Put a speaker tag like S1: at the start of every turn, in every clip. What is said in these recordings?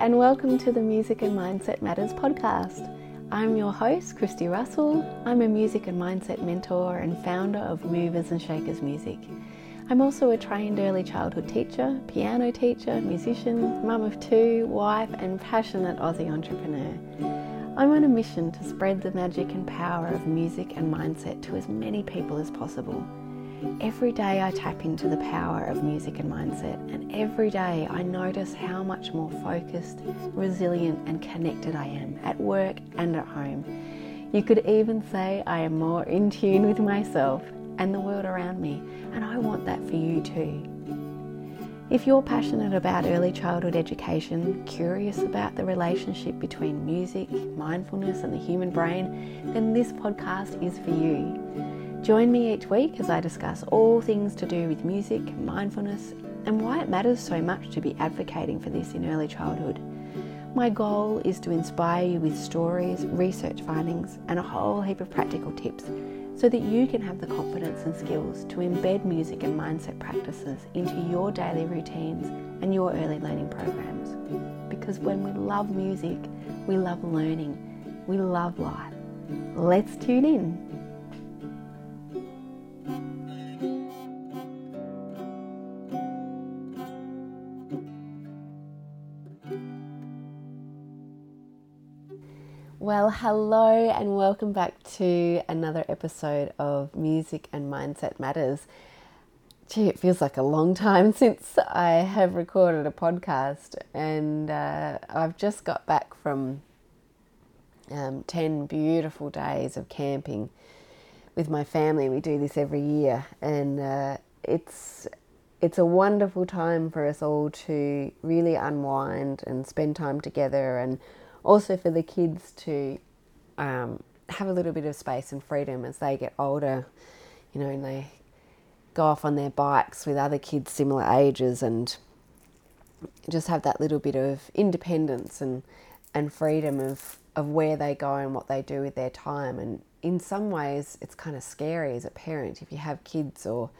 S1: and welcome to the Music and Mindset Matters podcast. I'm your host, Christy Russell. I'm a music and mindset mentor and founder of Movers and Shakers Music. I'm also a trained early childhood teacher, piano teacher, musician, mum of two, wife, and passionate Aussie entrepreneur. I'm on a mission to spread the magic and power of music and mindset to as many people as possible. Every day I tap into the power of music and mindset, and every day I notice how much more focused, resilient, and connected I am at work and at home. You could even say I am more in tune with myself and the world around me, and I want that for you too. If you're passionate about early childhood education, curious about the relationship between music, mindfulness, and the human brain, then this podcast is for you. Join me each week as I discuss all things to do with music, mindfulness, and why it matters so much to be advocating for this in early childhood. My goal is to inspire you with stories, research findings, and a whole heap of practical tips so that you can have the confidence and skills to embed music and mindset practices into your daily routines and your early learning programs. Because when we love music, we love learning, we love life. Let's tune in. Well, hello, and welcome back to another episode of Music and Mindset Matters. Gee, it feels like a long time since I have recorded a podcast, and uh, I've just got back from um, 10 beautiful days of camping with my family. We do this every year, and uh, it's it's a wonderful time for us all to really unwind and spend time together and also for the kids to um, have a little bit of space and freedom as they get older, you know, and they go off on their bikes with other kids similar ages and just have that little bit of independence and, and freedom of, of where they go and what they do with their time. And in some ways, it's kind of scary as a parent if you have kids or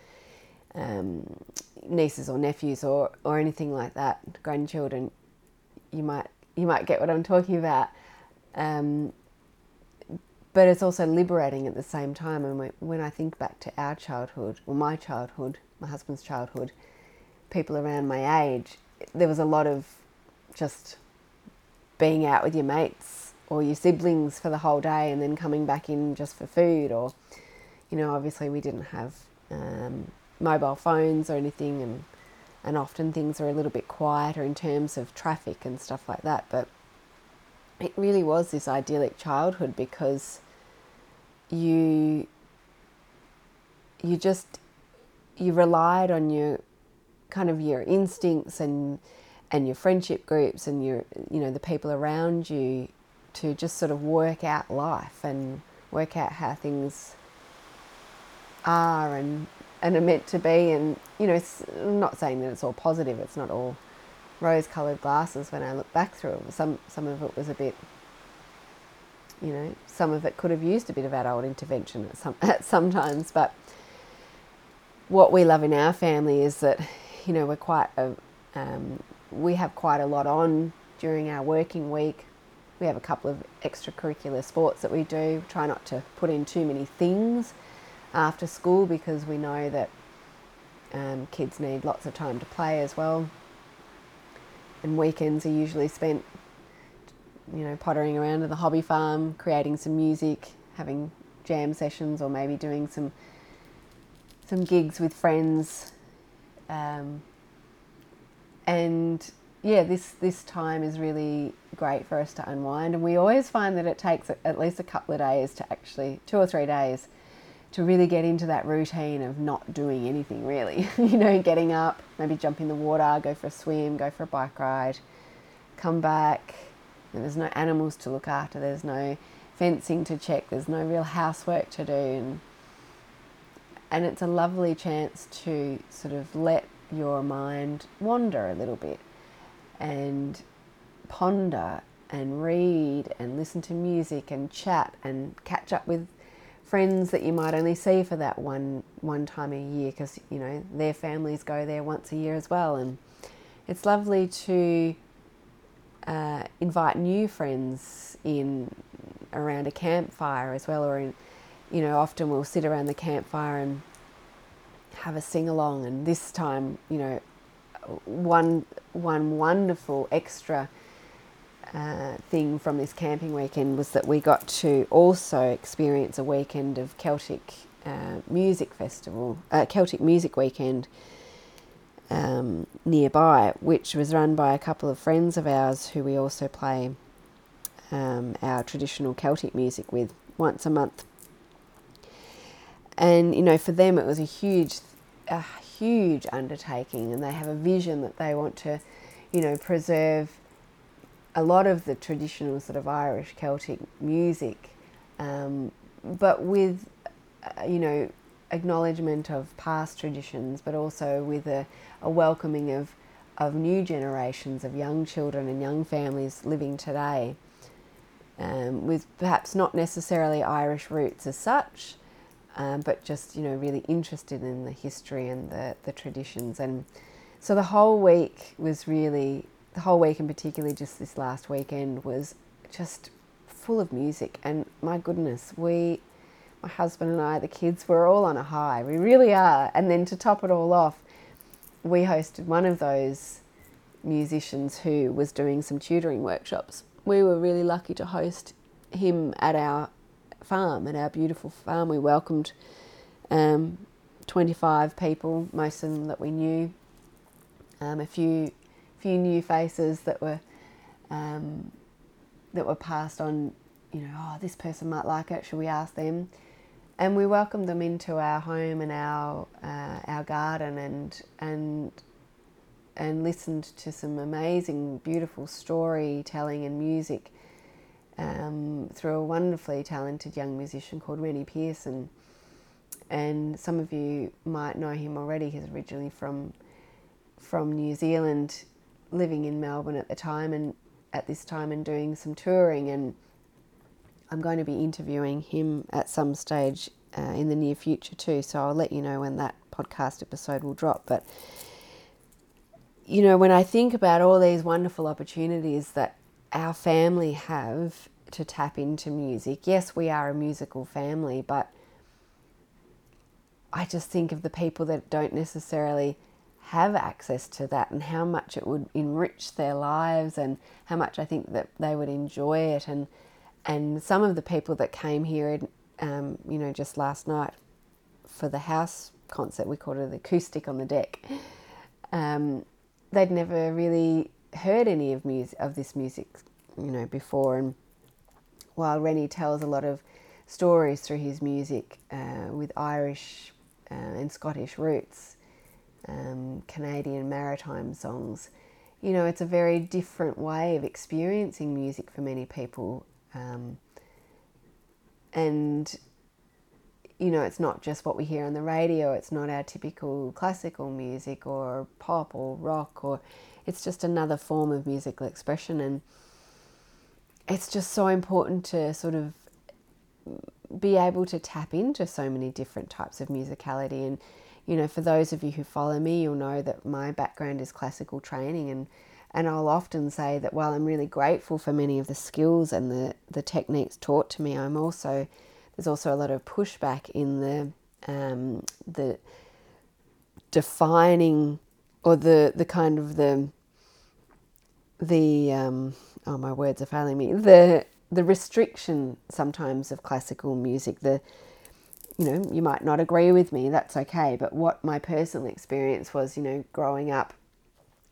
S1: um, nieces or nephews or, or anything like that, grandchildren, you might you might get what I'm talking about. Um, but it's also liberating at the same time. And when I think back to our childhood, or my childhood, my husband's childhood, people around my age, there was a lot of just being out with your mates or your siblings for the whole day and then coming back in just for food. Or, you know, obviously we didn't have um, mobile phones or anything, and and often things are a little bit quieter in terms of traffic and stuff like that. But it really was this idyllic childhood because you you just you relied on your kind of your instincts and and your friendship groups and your you know the people around you to just sort of work out life and work out how things are and and are meant to be. And, you know, I'm not saying that it's all positive, it's not all rose coloured glasses when I look back through it. Some, some of it was a bit, you know, some of it could have used a bit of adult intervention at some at sometimes. But what we love in our family is that, you know, we're quite a, um, we have quite a lot on during our working week. We have a couple of extracurricular sports that we do. Try not to put in too many things after school because we know that um, kids need lots of time to play as well. And weekends are usually spent, you know, pottering around at the hobby farm, creating some music, having jam sessions, or maybe doing some some gigs with friends. Um, and yeah, this this time is really great for us to unwind. And we always find that it takes at least a couple of days to actually, two or three days, to really get into that routine of not doing anything really. you know, getting up, maybe jump in the water, go for a swim, go for a bike ride, come back. There's no animals to look after, there's no fencing to check, there's no real housework to do. And, and it's a lovely chance to sort of let your mind wander a little bit and ponder and read and listen to music and chat and catch up with friends that you might only see for that one one time a year because you know their families go there once a year as well and it's lovely to uh, invite new friends in around a campfire as well, or in, you know, often we'll sit around the campfire and have a sing along. And this time, you know, one one wonderful extra uh, thing from this camping weekend was that we got to also experience a weekend of Celtic uh, music festival, uh, Celtic music weekend um, nearby, which was run by a couple of friends of ours who we also play um, our traditional Celtic music with once a month. And you know, for them, it was a huge, a huge undertaking, and they have a vision that they want to, you know, preserve a lot of the traditional sort of Irish Celtic music, um, but with, uh, you know, acknowledgement of past traditions, but also with a, a welcoming of, of new generations of young children and young families living today, um, with perhaps not necessarily Irish roots as such, um, but just you know really interested in the history and the, the traditions. And so the whole week was really the whole week, and particularly just this last weekend, was just full of music. And my goodness, we my husband and I, the kids, we're all on a high. We really are. And then to top it all off, we hosted one of those musicians who was doing some tutoring workshops. We were really lucky to host him at our farm, at our beautiful farm. We welcomed um, 25 people, most of them that we knew, um, a few few new faces that were um, that were passed on. You know, oh, this person might like it. Should we ask them? and we welcomed them into our home and our uh, our garden and and and listened to some amazing, beautiful storytelling and music um, through a wonderfully talented young musician called Rennie Pearson. And some of you might know him already. He's originally from from New Zealand, living in Melbourne at the time and at this time and doing some touring and I'm going to be interviewing him at some stage uh, in the near future too. So I'll let you know when that podcast episode will drop. But you know, when I think about all these wonderful opportunities that our family have to tap into music, yes, we are a musical family, but I just think of the people that don't necessarily have access to that and how much it would enrich their lives and how much I think that they would enjoy it and and some of the people that came here, um, you know, just last night for the house concert, we called it the acoustic on the deck. Um, they'd never really heard any of music of this music, you know, before. And while Rennie tells a lot of stories through his music uh, with Irish uh, and Scottish roots, um, Canadian maritime songs, you know, it's a very different way of experiencing music for many people um, and you know, it's not just what we hear on the radio, it's not our typical classical music or pop or rock, or it's just another form of musical expression. And it's just so important to sort of be able to tap into so many different types of musicality. And, you know, for those of you who follow me, you'll know that my background is classical training and and I'll often say that while I'm really grateful for many of the skills and the, the techniques taught to me, I'm also there's also a lot of pushback in the um, the defining or the the kind of the the um, oh my words are failing me the the restriction sometimes of classical music the you know you might not agree with me that's okay but what my personal experience was you know growing up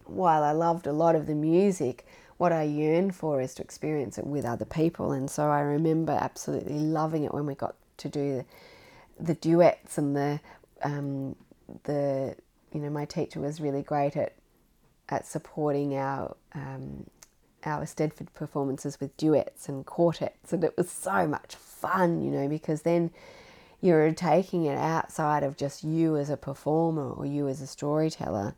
S1: while I loved a lot of the music, what I yearned for is to experience it with other people. And so I remember absolutely loving it when we got to do the, the duets and the um, the you know my teacher was really great at at supporting our um, our Eisteddfod performances with duets and quartets, and it was so much fun, you know, because then you're taking it outside of just you as a performer or you as a storyteller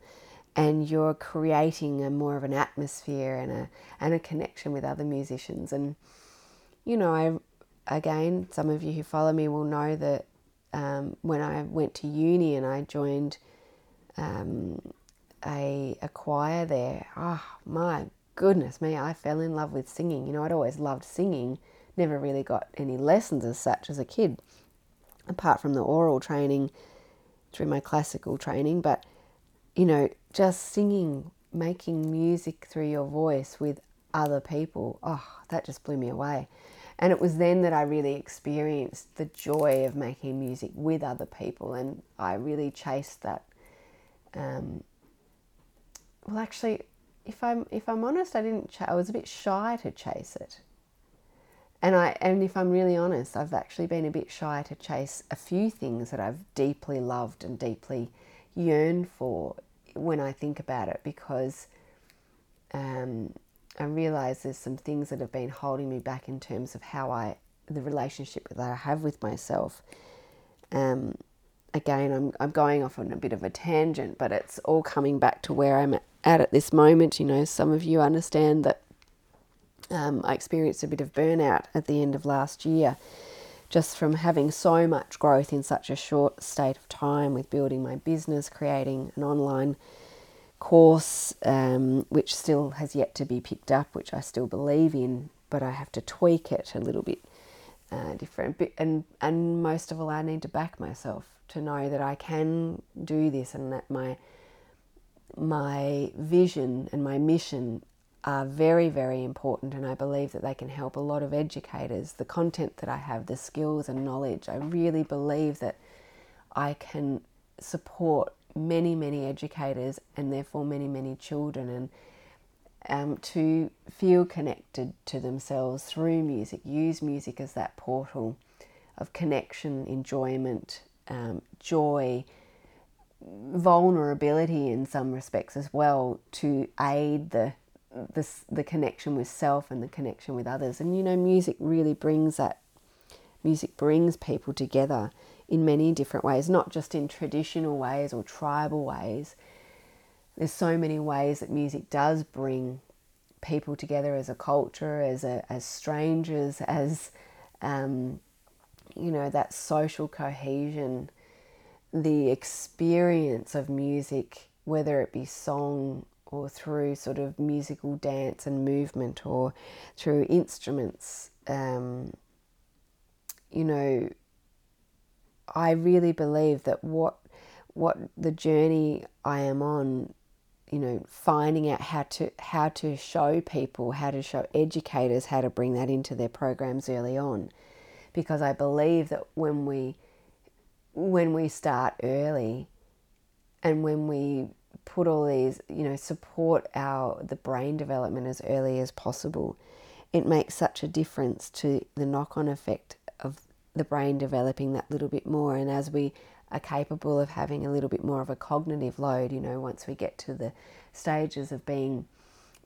S1: and you're creating a more of an atmosphere and a and a connection with other musicians and you know I again some of you who follow me will know that um, when I went to uni and I joined um, a, a choir there oh my goodness me, I fell in love with singing. You know, I'd always loved singing, never really got any lessons as such as a kid, apart from the aural training through my classical training. But, you know, just singing, making music through your voice with other people, oh, that just blew me away. And it was then that I really experienced the joy of making music with other people, and I really chased that. Um, well, actually, if I'm if I'm honest, I didn't. Ch- I was a bit shy to chase it, and I and if I'm really honest, I've actually been a bit shy to chase a few things that I've deeply loved and deeply yearned for when I think about it, because um, I realize there's some things that have been holding me back in terms of how I, the relationship that I have with myself. Um, again, I'm, I'm going off on a bit of a tangent, but it's all coming back to where I'm at at this moment. You know, some of you understand that um, I experienced a bit of burnout at the end of last year just from having so much growth in such a short state of time with building my business, creating an online course, um, which still has yet to be picked up, which I still believe in, but I have to tweak it a little bit uh, different. And and most of all, I need to back myself to know that I can do this and that my my vision and my mission are very, very important, and I believe that they can help a lot of educators. The content that I have, the skills and knowledge, I really believe that I can support many, many educators and therefore many, many children, and um, to feel connected to themselves through music, use music as that portal of connection, enjoyment, um, joy, vulnerability in some respects as well to aid the, the the connection with self and the connection with others. And you know, music really brings that. Music brings people together in many different ways, not just in traditional ways or tribal ways. There's so many ways that music does bring people together as a culture, as a, as strangers, as um, you know that social cohesion, the experience of music, whether it be song or through sort of musical dance and movement or through instruments. Um, you know, I really believe that what what the journey I am on, you know, finding out how to how to show people, how to show educators how to bring that into their programs early on, because I believe that when we when we start early, and when we put all these, you know, support our the brain development as early as possible, it makes such a difference to the knock on effect of the brain developing that little bit more. And as we are capable of having a little bit more of a cognitive load, you know, once we get to the stages of being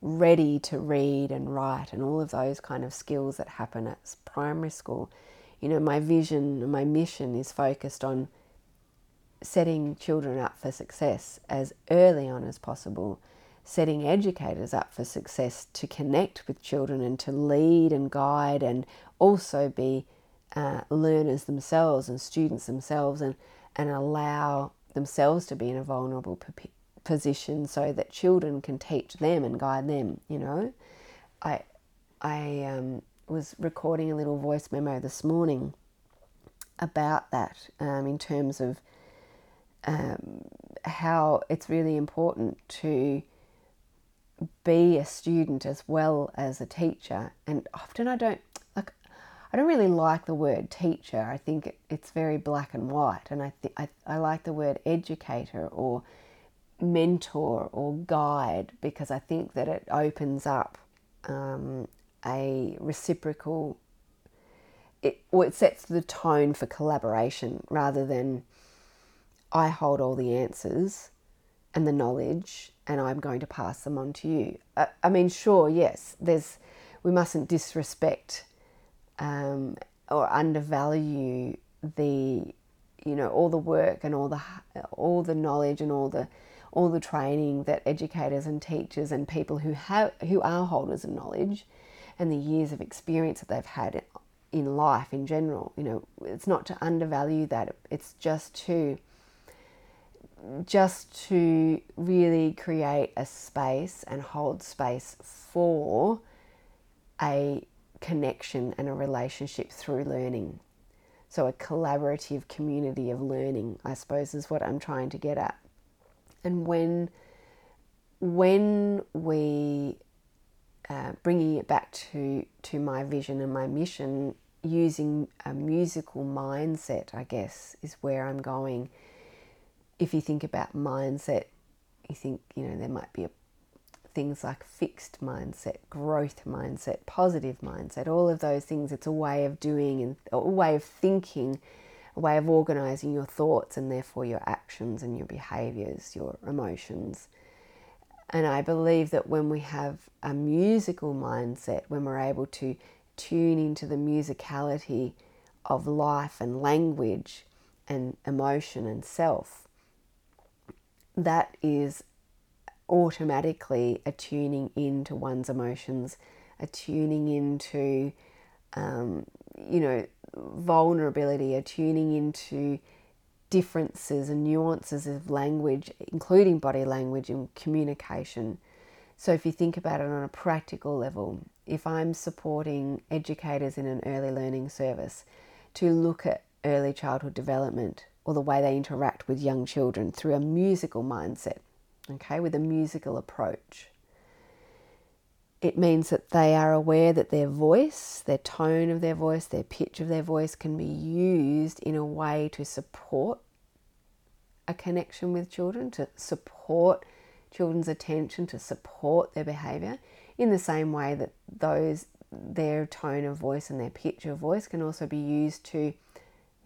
S1: ready to read and write and all of those kind of skills that happen at primary school, you know, my vision my mission is focused on setting children up for success as early on as possible, setting educators up for success to connect with children and to lead and guide and also be uh, learners themselves and students themselves and, and allow themselves to be in a vulnerable position so that children can teach them and guide them, you know. I, I um, was recording a little voice memo this morning about that um, in terms of um, how it's really important to be a student as well as a teacher. And often I don't I don't really like the word teacher. I think it's very black and white, and I, th- I, I like the word educator or mentor or guide because I think that it opens up um, a reciprocal. It, it sets the tone for collaboration rather than I hold all the answers and the knowledge and I'm going to pass them on to you. I, I mean, sure, yes, there's we mustn't disrespect um, or undervalue the you know all the work and all the all the knowledge and all the all the training that educators and teachers and people who have who are holders of knowledge and the years of experience that they've had in life in general you know it's not to undervalue that it's just to just to really create a space and hold space for a connection and a relationship through learning. So, a collaborative community of learning, I suppose, is what I'm trying to get at. And when, when we, uh, bringing it back to, to my vision and my mission, using a musical mindset, I guess, is where I'm going. If you think about mindset, you think, you know, there might be a things like fixed mindset, growth mindset, positive mindset, all of those things. It's a way of doing and a way of thinking, a way of organizing your thoughts and therefore your actions and your behaviors, your emotions. And I believe that when we have a musical mindset, when we're able to tune into the musicality of life and language and emotion and self, that is automatically attuning into one's emotions, attuning into, um, you know, vulnerability, attuning into differences and nuances of language, including body language and communication. So, if you think about it on a practical level, if I'm supporting educators in an early learning service to look at early childhood development or the way they interact with young children through a musical mindset, okay, with a musical approach. It means that they are aware that their voice, their tone of their voice, their pitch of their voice can be used in a way to support a connection with children, to support children's attention, to support their behavior, in the same way that those their tone of voice and their pitch of voice can also be used to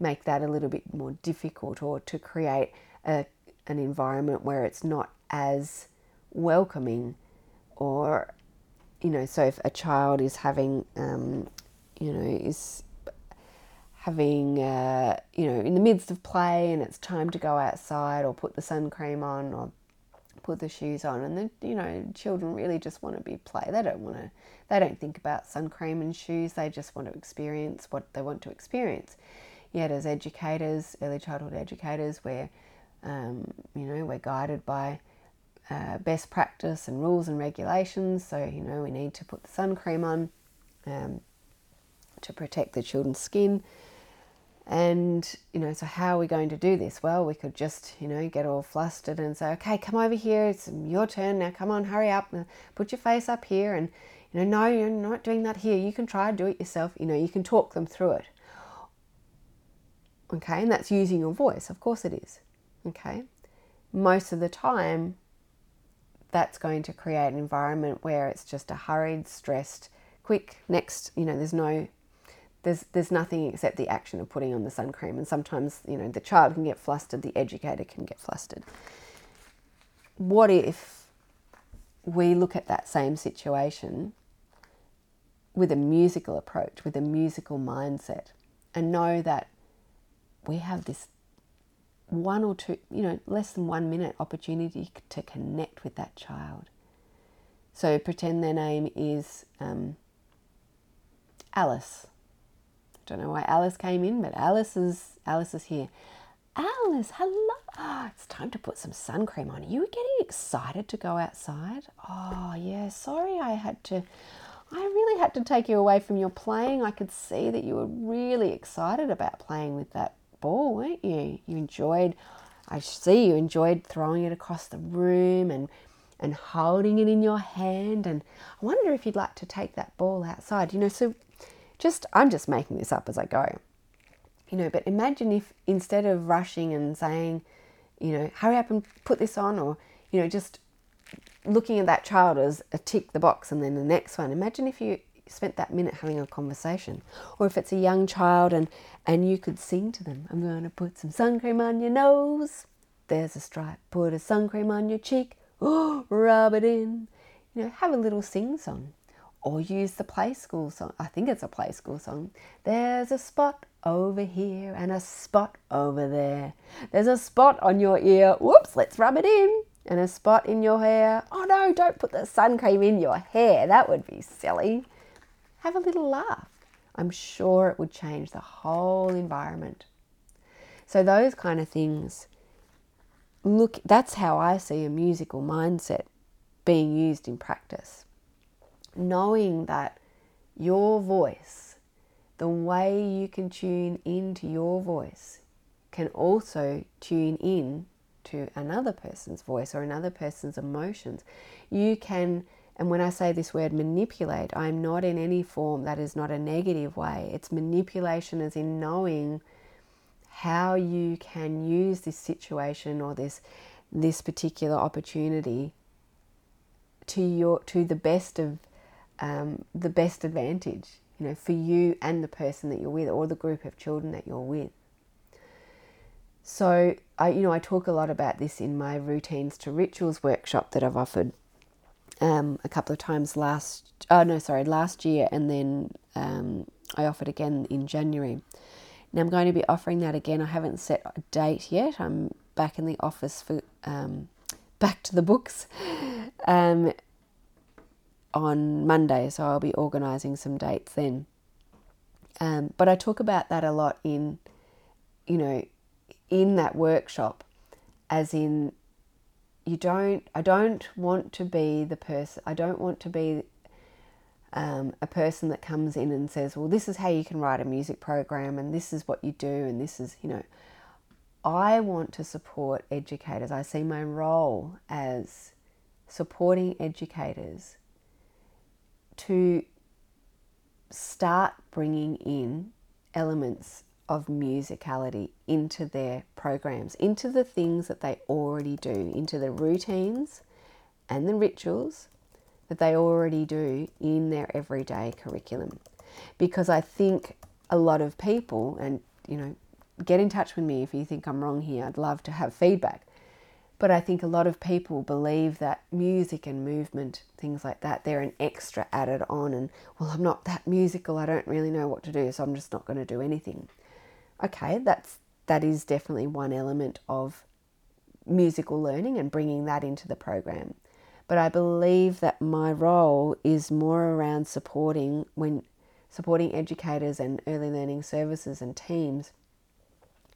S1: make that a little bit more difficult or to create a, an environment where it's not as welcoming or you know so if a child is having um, you know is having uh, you know in the midst of play and it's time to go outside or put the sun cream on or put the shoes on and then you know children really just want to be play. They don't want to they don't think about sun cream and shoes. They just want to experience what they want to experience yet as educators early childhood educators we're um, you know we're guided by uh, best practice and rules and regulations. So, you know, we need to put the sun cream on um, to protect the children's skin. And, you know, so how are we going to do this? Well, we could just, you know, get all flustered and say, okay, come over here. It's your turn now. Come on, hurry up. Put your face up here. And, you know, no, you're not doing that here. You can try, and do it yourself. You know, you can talk them through it. Okay, and that's using your voice. Of course it is. Okay. Most of the time, that's going to create an environment where it's just a hurried, stressed, quick, next, you know, there's no there's there's nothing except the action of putting on the sun cream and sometimes, you know, the child can get flustered, the educator can get flustered. What if we look at that same situation with a musical approach, with a musical mindset, and know that we have this one or two, you know, less than one minute opportunity to connect with that child. So pretend their name is um, Alice. I don't know why Alice came in, but Alice is Alice is here. Alice, hello. Oh, it's time to put some sun cream on. You were getting excited to go outside? Oh, yeah. Sorry, I had to. I really had to take you away from your playing. I could see that you were really excited about playing with that ball, weren't you? You enjoyed, I see you enjoyed throwing it across the room and and holding it in your hand. And I wonder if you'd like to take that ball outside. You know, so just I'm just making this up as I go. You know, but imagine if instead of rushing and saying, you know, hurry up and put this on, or you know, just looking at that child as a tick the box and then the next one. Imagine if you spent that minute having a conversation. Or if it's a young child and, and you could sing to them, I'm going to put some sun cream on your nose. There's a stripe. Put a sun cream on your cheek. Rub it in. You know, have a little sing song. Or use the play school song. I think it's a play school song. There's a spot over here and a spot over there. There's a spot on your ear. Whoops, let's rub it in. And a spot in your hair. Oh no, don't put the sun cream in your hair. That would be silly have a little laugh. I'm sure it would change the whole environment. So, those kind of things look, that's how I see a musical mindset being used in practice. Knowing that your voice, the way you can tune into your voice, can also tune in to another person's voice or another person's emotions. You can, and when I say this word manipulate, I'm not in any form that is not a negative way. It's manipulation as in knowing how you can use this situation or this this particular opportunity to your to the best of um, the best advantage you know for you and the person that you're with or the group of children that you're with so I you know I talk a lot about this in my routines to rituals workshop that I've offered um, a couple of times last oh no sorry last year and then um, I offered again in January now I'm going to be offering that again. I haven't set a date yet. I'm back in the office for um, back to the books um, on Monday, so I'll be organising some dates then. Um, but I talk about that a lot in, you know, in that workshop, as in, you don't. I don't want to be the person. I don't want to be um, a person that comes in and says, well, this is how you can write a music program and this is what you do and this is, you know, I want to support educators. I see my role as supporting educators to start bringing in elements of musicality into their programs, into the things that they already do, into the routines and the rituals that they already do in their everyday curriculum. Because I think a lot of people, and you know, get in touch with me if you think I'm wrong here, I'd love to have feedback. But I think a lot of people believe that music and movement, things like that, they're an extra added on, and well, I'm not that musical, I don't really know what to do, so I'm just not going to do anything. Okay, that's that is definitely one element of musical learning and bringing that into the program. But I believe that my role is more around supporting when supporting educators and early learning services and teams.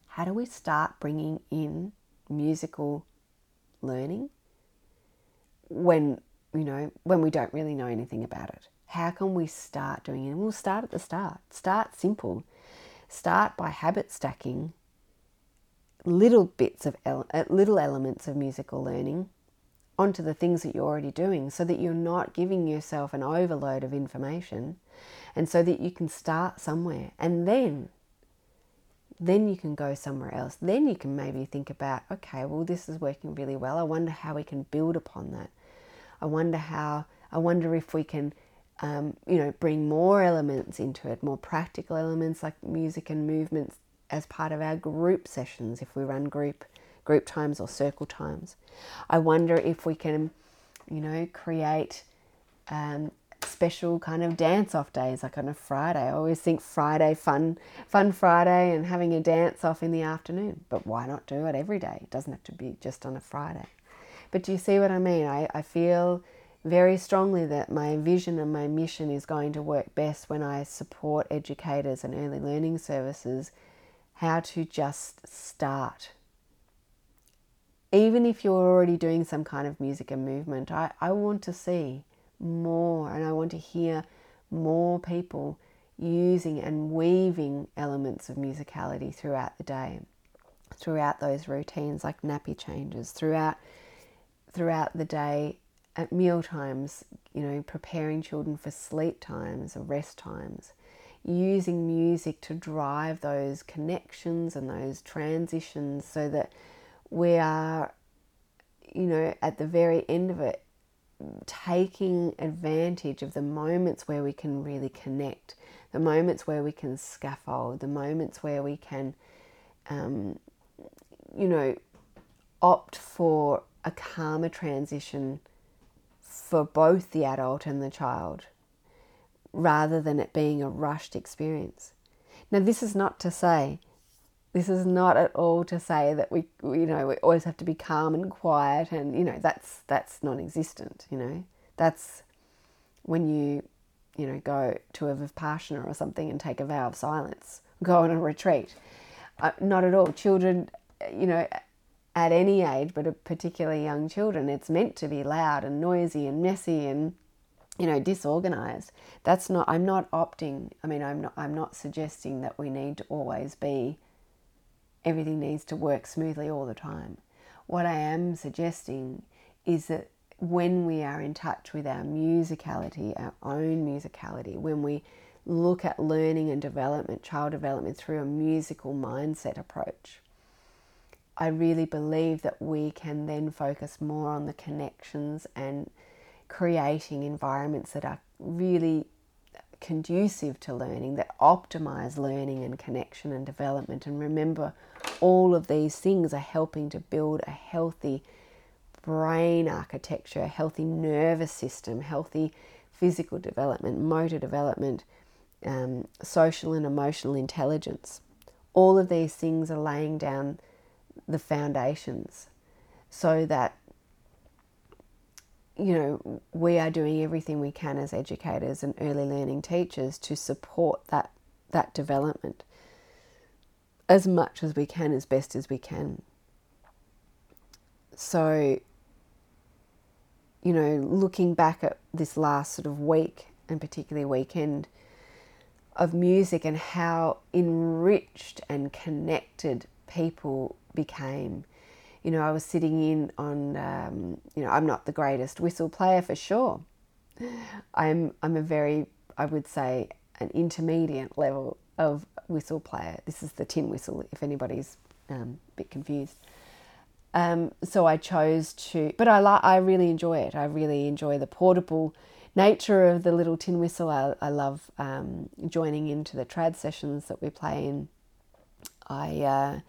S1: How do we start bringing in musical learning when you know when we don't really know anything about it? How can we start doing it? And We'll start at the start. Start simple. Start by habit stacking little bits of ele- uh, little elements of musical learning onto the things that you're already doing so that you're not giving yourself an overload of information and so that you can start somewhere. And then then you can go somewhere else. Then you can maybe think about okay well this is working really well. I wonder how we can build upon that. I wonder how i wonder if we can um, you know bring more elements into it more practical elements like music and movements as part of our group sessions if we run group group times or circle times. I wonder if we can, you know, create um, special kind of dance off days, like on a Friday. I always think Friday, fun, fun Friday, and having a dance off in the afternoon. But why not do it every day? It doesn't have to be just on a Friday. But do you see what I mean? I, I feel very strongly that my vision and my mission is going to work best when I support educators and early learning services how to just start. Even if you're already doing some kind of music and movement, I, I want to see more and I want to hear more people using and weaving elements of musicality throughout the day, throughout those routines like nappy changes, throughout throughout the day at meal times, you know, preparing children for sleep times or rest times, using music to drive those connections and those transitions so that we are, you know, at the very end of it, taking advantage of the moments where we can really connect, the moments where we can scaffold, the moments where we can, um, you know, opt for a calmer transition for both the adult and the child rather than it being a rushed experience. Now, this is not to say this is not at all to say that we, you know, we always have to be calm and quiet, and you know that's that's non-existent. You know, that's when you, you know, go to a vipassana or something and take a vow of silence, go on a retreat. Uh, not at all. Children, you know, at any age, but particularly young children, it's meant to be loud and noisy and messy and you know disorganized. That's not. I'm not opting. I mean, I'm not. I'm not suggesting that we need to always be. Everything needs to work smoothly all the time. What I am suggesting is that when we are in touch with our musicality, our own musicality, when we look at learning and development, child development through a musical mindset approach, I really believe that we can then focus more on the connections and creating environments that are really conducive to learning, that optimize learning and connection and development. And remember, all of these things are helping to build a healthy brain architecture, a healthy nervous system, healthy physical development, motor development, um, social and emotional intelligence. All of these things are laying down the foundations so that you know we are doing everything we can as educators and early learning teachers to support that that development as much as we can as best as we can. So you know looking back at this last sort of week and particularly weekend of music and how enriched and connected people became. You know, I was sitting in on, um, you know, I'm not the greatest whistle player for sure. I'm, I'm a very, I would say, an intermediate level of whistle player. This is the tin whistle, if anybody's um, a bit confused. Um, so I chose to, but I, li- I really enjoy it. I really enjoy the portable nature of the little tin whistle. I, I love um, joining into the trad sessions that we play in. I, uh,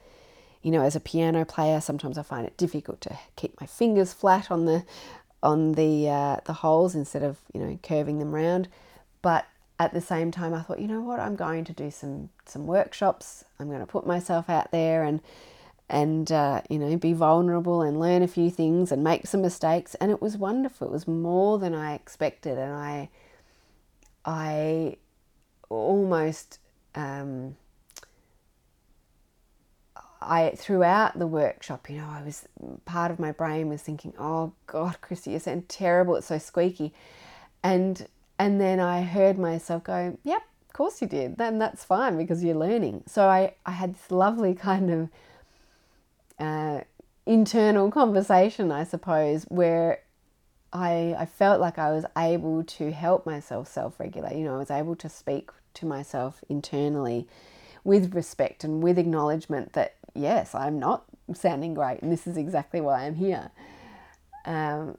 S1: you know, as a piano player, sometimes I find it difficult to keep my fingers flat on the on the uh, the holes instead of you know curving them round. But at the same time, I thought, you know what, I'm going to do some some workshops. I'm going to put myself out there and and uh, you know be vulnerable and learn a few things and make some mistakes. And it was wonderful. It was more than I expected, and I I almost um, I throughout the workshop, you know, I was part of my brain was thinking, "Oh God, Christy, you sound terrible. It's so squeaky," and and then I heard myself go, "Yep, of course you did. Then that's fine because you're learning." So I I had this lovely kind of uh, internal conversation, I suppose, where I I felt like I was able to help myself self regulate. You know, I was able to speak to myself internally with respect and with acknowledgement that yes, I'm not sounding great, and this is exactly why I'm here. Um,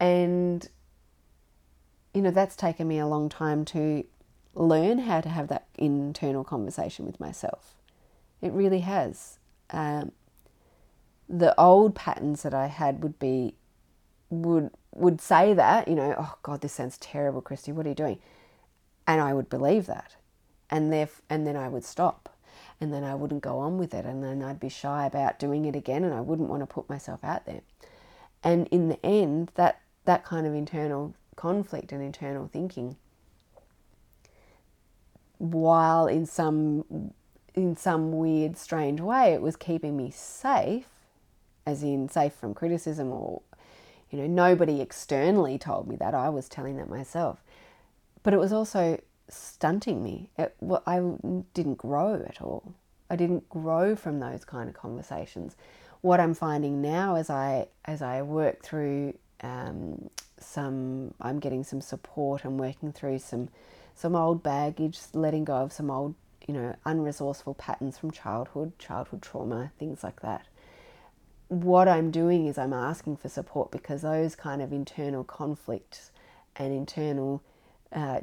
S1: and, you know, that's taken me a long time to learn how to have that internal conversation with myself. It really has. Um, the old patterns that I had would be, would would say that, you know, oh God, this sounds terrible, Christy. What are you doing? And I would believe that, and there, and then I would stop and then I wouldn't go on with it and then I'd be shy about doing it again and I wouldn't want to put myself out there. And in the end, that, that kind of internal conflict and internal thinking, while in some in some weird, strange way, it was keeping me safe, as in safe from criticism or, you know, nobody externally told me that. I was telling that myself. But it was also stunting me. It, well, I didn't grow at all. I didn't grow from those kind of conversations. What I'm finding now as I as I work through um, some, I'm getting some support. I'm working through some some old baggage, letting go of some old, you know, unresourceful patterns from childhood, childhood trauma, things like that. What I'm doing is I'm asking for support because those kind of internal conflicts and internal uh,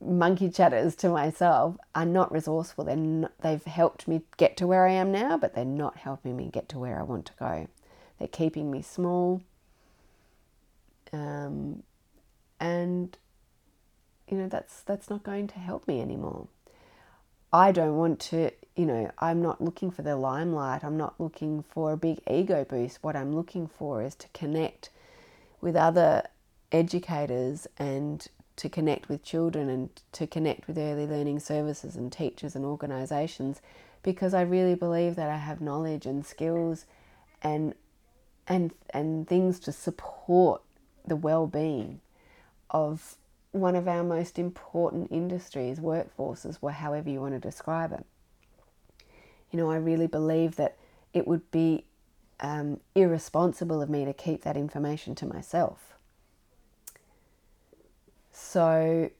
S1: monkey chatters to myself are not resourceful. They're not, they've helped me get to where I am now, but they're not helping me get to where I want to go. They're keeping me small. Um, and you know that's that's not going to help me anymore. I don't want to, you know, I'm not looking for the limelight. I'm not looking for a big ego boost. What I'm looking for is to connect with other educators and to connect with children and to connect with early learning services and teachers and organisations because I really believe that I have knowledge and skills and and and things to support the well-being of one of our most important industries, workforces, or however you want to describe it. You know, I really believe that it would be um, irresponsible of me to keep that information to myself. So,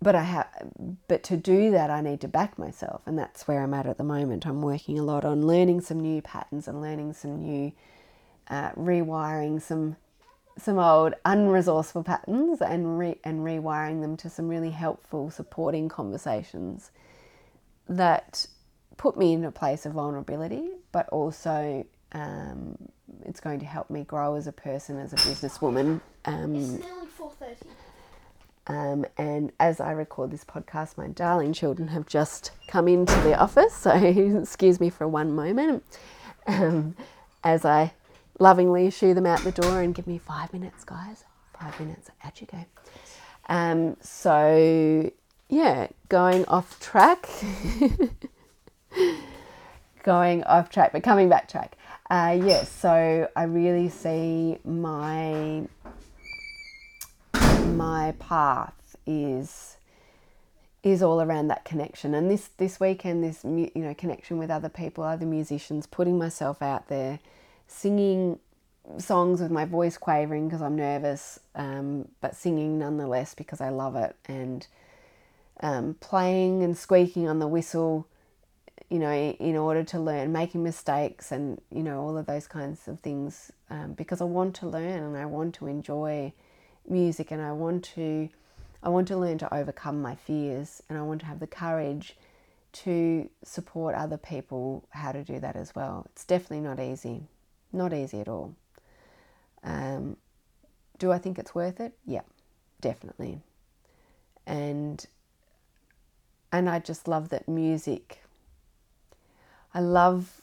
S1: but I have, but to do that, I need to back myself, and that's where I'm at at the moment. I'm working a lot on learning some new patterns and learning some new, uh, rewiring some some old unresourceful patterns and re- and rewiring them to some really helpful supporting conversations that put me in a place of vulnerability but also um, it's going to help me grow as a person as a businesswoman
S2: um, it's nearly 4.30
S1: um, and as I record this podcast, my darling children have just come into the office, so excuse me for one moment um, as I lovingly shoo them out the door and give me five minutes, guys. Five minutes, out you go. Um, so, yeah, going off track. going off track, but coming back track. Uh, yes, so I really see my my path is is all around that connection. And this this weekend, this you know connection with other people, other musicians, putting myself out there, singing songs with my voice quavering because I'm nervous, um, but singing nonetheless because I love it, and um, playing and squeaking on the whistle, you know, in order to learn, making mistakes, and you know all of those kinds of things um, because I want to learn and I want to enjoy music and I want to I want to learn to overcome my fears and I want to have the courage to support other people how to do that as well. It's definitely not easy. Not easy at all. Um, do I think it's worth it? Yeah, definitely. And and I just love that music. I love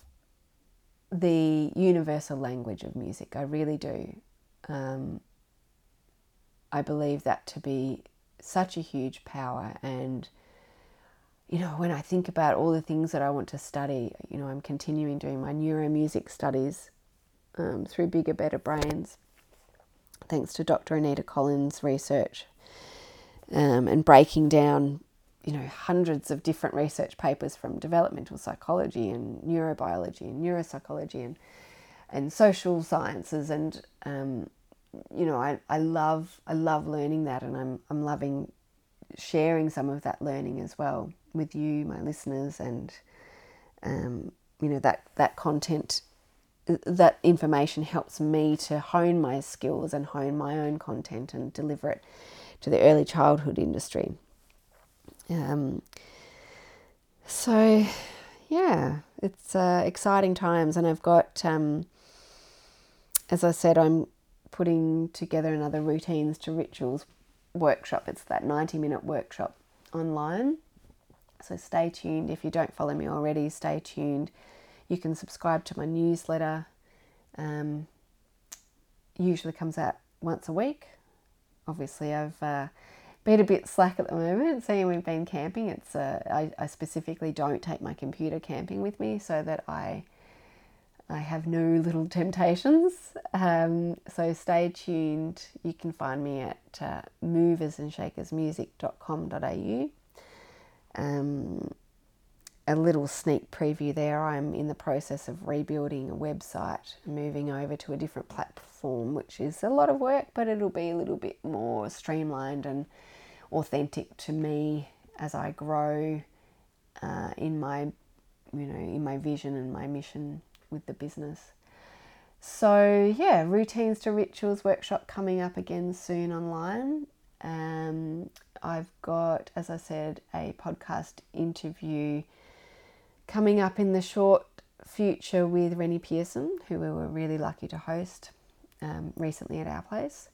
S1: the universal language of music. I really do. Um, I believe that to be such a huge power and you know, when I think about all the things that I want to study, you know, I'm continuing doing my neuromusic studies um, through Bigger, Better Brains, thanks to Dr. Anita Collins' research um, and breaking down, you know, hundreds of different research papers from developmental psychology and neurobiology and neuropsychology and and social sciences and um, you know I, I love I love learning that and I'm I'm loving sharing some of that learning as well with you my listeners and um, you know that that content that information helps me to hone my skills and hone my own content and deliver it to the early childhood industry. Um, so, yeah, it's uh, exciting times, and I've got, um, as I said, I'm putting together another routines to rituals workshop. It's that 90 minute workshop online. So, stay tuned. If you don't follow me already, stay tuned you can subscribe to my newsletter. Um, usually comes out once a week. Obviously, I've uh, been a bit slack at the moment, seeing we've been camping. It's uh, I, I specifically don't take my computer camping with me so that I I have no little temptations. Um, so stay tuned. You can find me at uh, mooversandshakersmusic.com.au. Um, a little sneak preview there. I'm in the process of rebuilding a website, moving over to a different platform, which is a lot of work, but it'll be a little bit more streamlined and authentic to me as I grow uh, in my, you know, in my vision and my mission with the business. So yeah, routines to rituals workshop coming up again soon online. Um, I've got, as I said, a podcast interview coming up in the short future with Rennie Pearson, who we were really lucky to host um, recently at our place.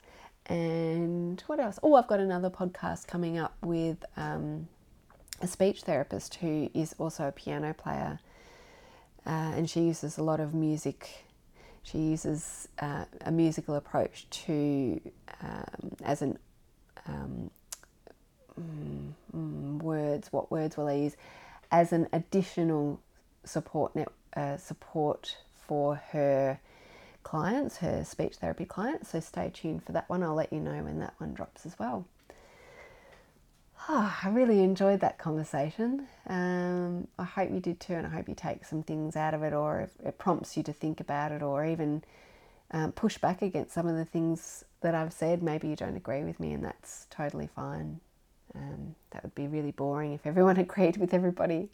S1: And what else? Oh, I've got another podcast coming up with um, a speech therapist who is also a piano player. Uh, and she uses a lot of music. She uses uh, a musical approach to, um, as an um, mm, mm, words, what words will I use? as an additional support net, uh, support for her clients, her speech therapy clients. So stay tuned for that one. I'll let you know when that one drops as well. Oh, I really enjoyed that conversation. Um, I hope you did too, and I hope you take some things out of it, or it prompts you to think about it, or even um, push back against some of the things that I've said. Maybe you don't agree with me, and that's totally fine. Um, that would be really boring if everyone agreed with everybody.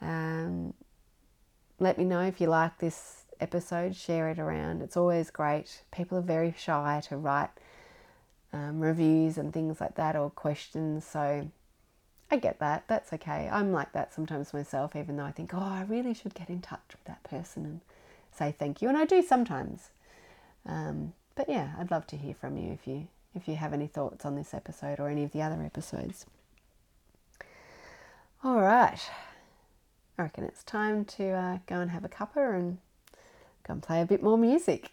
S1: Um, let me know if you like this episode, share it around. It's always great. People are very shy to write um, reviews and things like that or questions. So I get that. That's okay. I'm like that sometimes myself, even though I think, oh, I really should get in touch with that person and say thank you. And I do sometimes. Um, but yeah, I'd love to hear from you if you if you have any thoughts on this episode or any of the other episodes. All right. I reckon it's time to uh, go and have a cuppa and go and play a bit more music.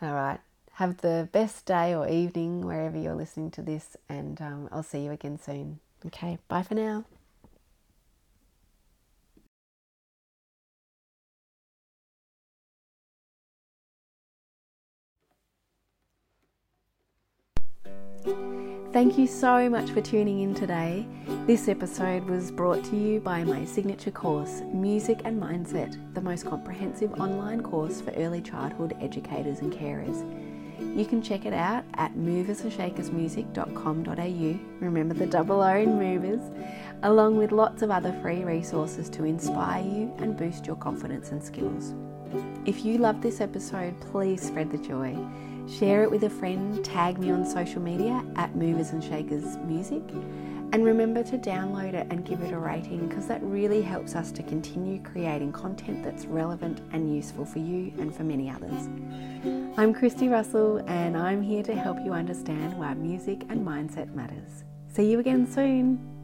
S1: All right. Have the best day or evening wherever you're listening to this, and um, I'll see you again soon. Okay, bye for now. Thank you so much for tuning in today. This episode was brought to you by my signature course, Music and Mindset, the most comprehensive online course for early childhood educators and carers. You can check it out at mooversandshakersmusic.com.au. Remember the double O in movers, along with lots of other free resources to inspire you and boost your confidence and skills. If you love this episode, please spread the joy. Share it with a friend, tag me on social media at Moovers and Shakers Music, and remember to download it and give it a rating because that really helps us to continue creating content that's relevant and useful for you and for many others. I'm Christy Russell, and I'm here to help you understand why music and mindset matters. See you again soon.